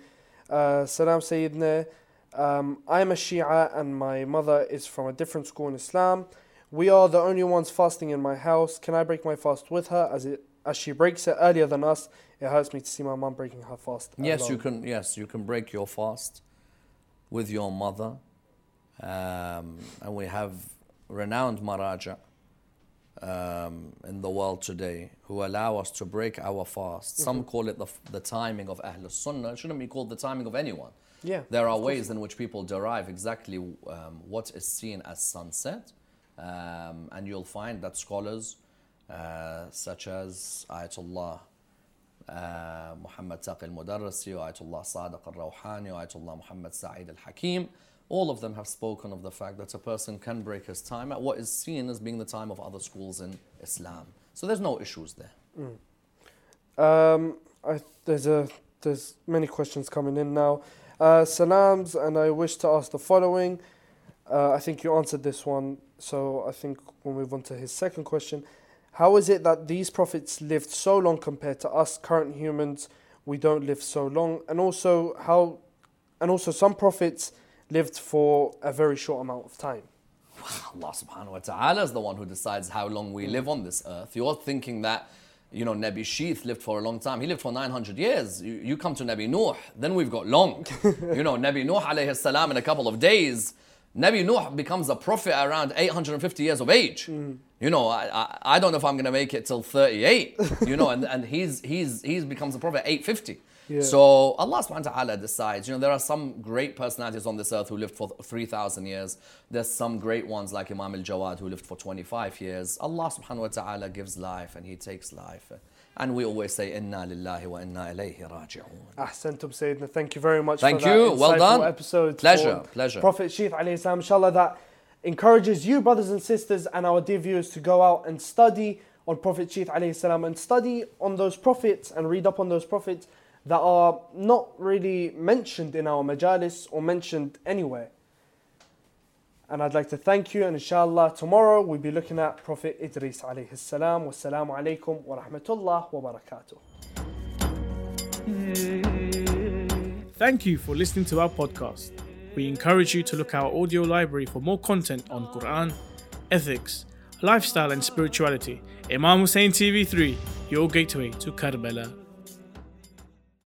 uh, Salam Sayyidina, um, I'm a Shia and my mother is from a different school in Islam. We are the only ones fasting in my house. Can I break my fast with her as it as she breaks it earlier than us? It hurts me to see my mum breaking her fast. Yes, you can. Yes, you can break your fast with your mother, um, and we have renowned maraja um, in the world today who allow us to break our fast. Some call it the, the timing of Ahl Sunnah. It shouldn't be called the timing of anyone. Yeah, There are ways in which people derive exactly um, what is seen as sunset, um, and you'll find that scholars uh, such as Ayatollah uh, Muhammad Taqi al-Mudarrisi, Ayatollah Sadiq al-Rawhani, Ayatollah Muhammad Sa'id al-Hakim, all of them have spoken of the fact that a person can break his time at what is seen as being the time of other schools in Islam. So there's no issues there. Um, I, there's a there's many questions coming in now. Uh, salams, and I wish to ask the following. Uh, I think you answered this one, so I think we'll move on to his second question. How is it that these prophets lived so long compared to us current humans? We don't live so long, and also how, and also some prophets lived for a very short amount of time. Allah subhanahu wa ta'ala is the one who decides how long we live on this earth. You're thinking that, you know, Nabi Sheeth lived for a long time. He lived for 900 years. You, you come to Nabi Nuh, then we've got long. (laughs) you know, Nabi Nuh alayhi salam in a couple of days, Nabi Nuh becomes a prophet around 850 years of age. Mm. You know, I, I, I don't know if I'm going to make it till 38. you know, and, and he's, he's, he's becomes a prophet at 850. Yeah. So Allah subhanahu wa ta'ala decides. You know, there are some great personalities on this earth who lived for 3,000 years. There's some great ones like Imam al-Jawad who lived for 25 years. Allah subhanahu wa ta'ala gives life and He takes life. And we always say, Inna lillahi wa inna ilayhi raji'un. Ahsantum Sayyidina. Thank you very much Thank you. Well done. episode. Pleasure, pleasure. Prophet Sheeth alayhi salam, inshallah, that encourages you, brothers and sisters, and our dear viewers to go out and study on Prophet alayhi salam and study on those prophets and read up on those prophets that are not really mentioned in our majalis or mentioned anywhere. And I'd like to thank you, and inshallah, tomorrow we'll be looking at Prophet Idris alayhi salam. Wassalamu alaikum wa rahmatullah wa barakatuh. Thank you for listening to our podcast. We encourage you to look our audio library for more content on Quran, ethics, lifestyle, and spirituality. Imam Hussein TV3, your gateway to Karbala.